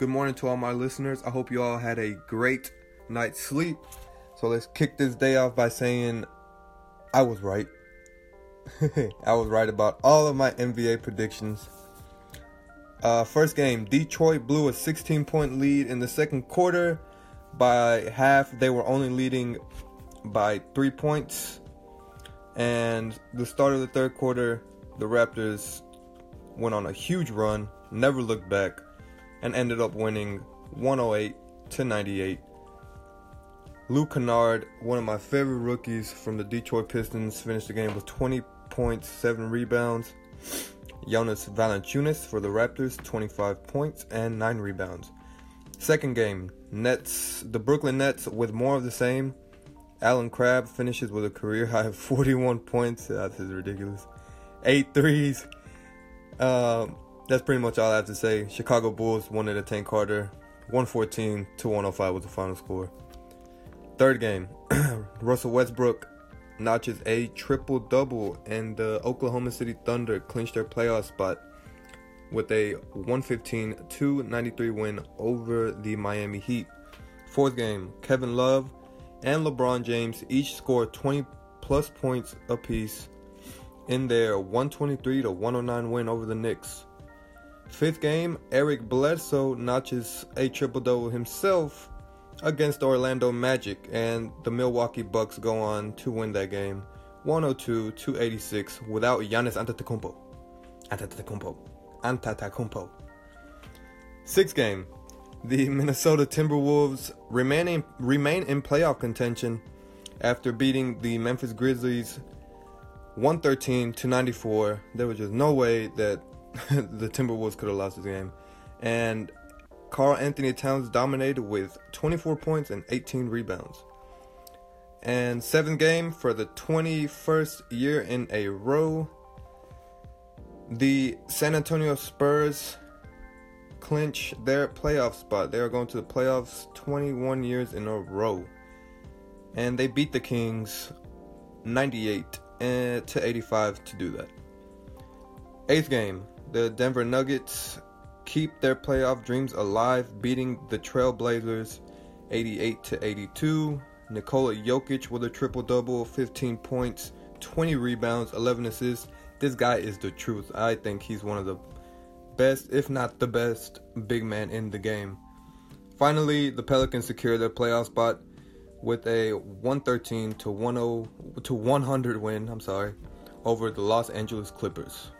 Good morning to all my listeners. I hope you all had a great night's sleep. So let's kick this day off by saying I was right. I was right about all of my NBA predictions. Uh, first game, Detroit blew a 16 point lead in the second quarter. By half, they were only leading by three points. And the start of the third quarter, the Raptors went on a huge run, never looked back, and ended up winning 108 to 98. Luke Kennard, one of my favorite rookies from the Detroit Pistons, finished the game with 20 points, 7 rebounds. Jonas Valanciunas for the Raptors, 25 points and 9 rebounds. Second game, Nets, the Brooklyn Nets with more of the same. Allen Crabbe finishes with a career high of 41 points. That's ridiculous. Eight threes. Um, that's pretty much all I have to say. Chicago Bulls won it at Tank Carter. 114 to 105 was the final score. Third game, Russell Westbrook notches a triple double, and the Oklahoma City Thunder clinched their playoff spot with a 115 to 93 win over the Miami Heat. Fourth game, Kevin Love and LeBron James each scored 20 plus points apiece in their 123 to 109 win over the Knicks. Fifth game, Eric Bledsoe notches a triple double himself against Orlando Magic, and the Milwaukee Bucks go on to win that game 102 286 without Giannis Antetokounmpo. Antetokounmpo. Antetokounmpo. Sixth game, the Minnesota Timberwolves remain in, remain in playoff contention after beating the Memphis Grizzlies 113 to 94. There was just no way that the Timberwolves could have lost this game. And Karl-Anthony Towns dominated with 24 points and 18 rebounds. And seventh game for the 21st year in a row, the San Antonio Spurs clinch their playoff spot. They are going to the playoffs 21 years in a row. And they beat the Kings 98 eh, to 85 to do that. Eighth game, the Denver Nuggets keep their playoff dreams alive, beating the Trailblazers 88 to 82. Nikola Jokic with a triple double, 15 points, 20 rebounds, 11 assists. This guy is the truth. I think he's one of the best, if not the best, big man in the game. Finally, the Pelicans secure their playoff spot with a 113 to 10 to 100 win. I'm sorry, over the Los Angeles Clippers.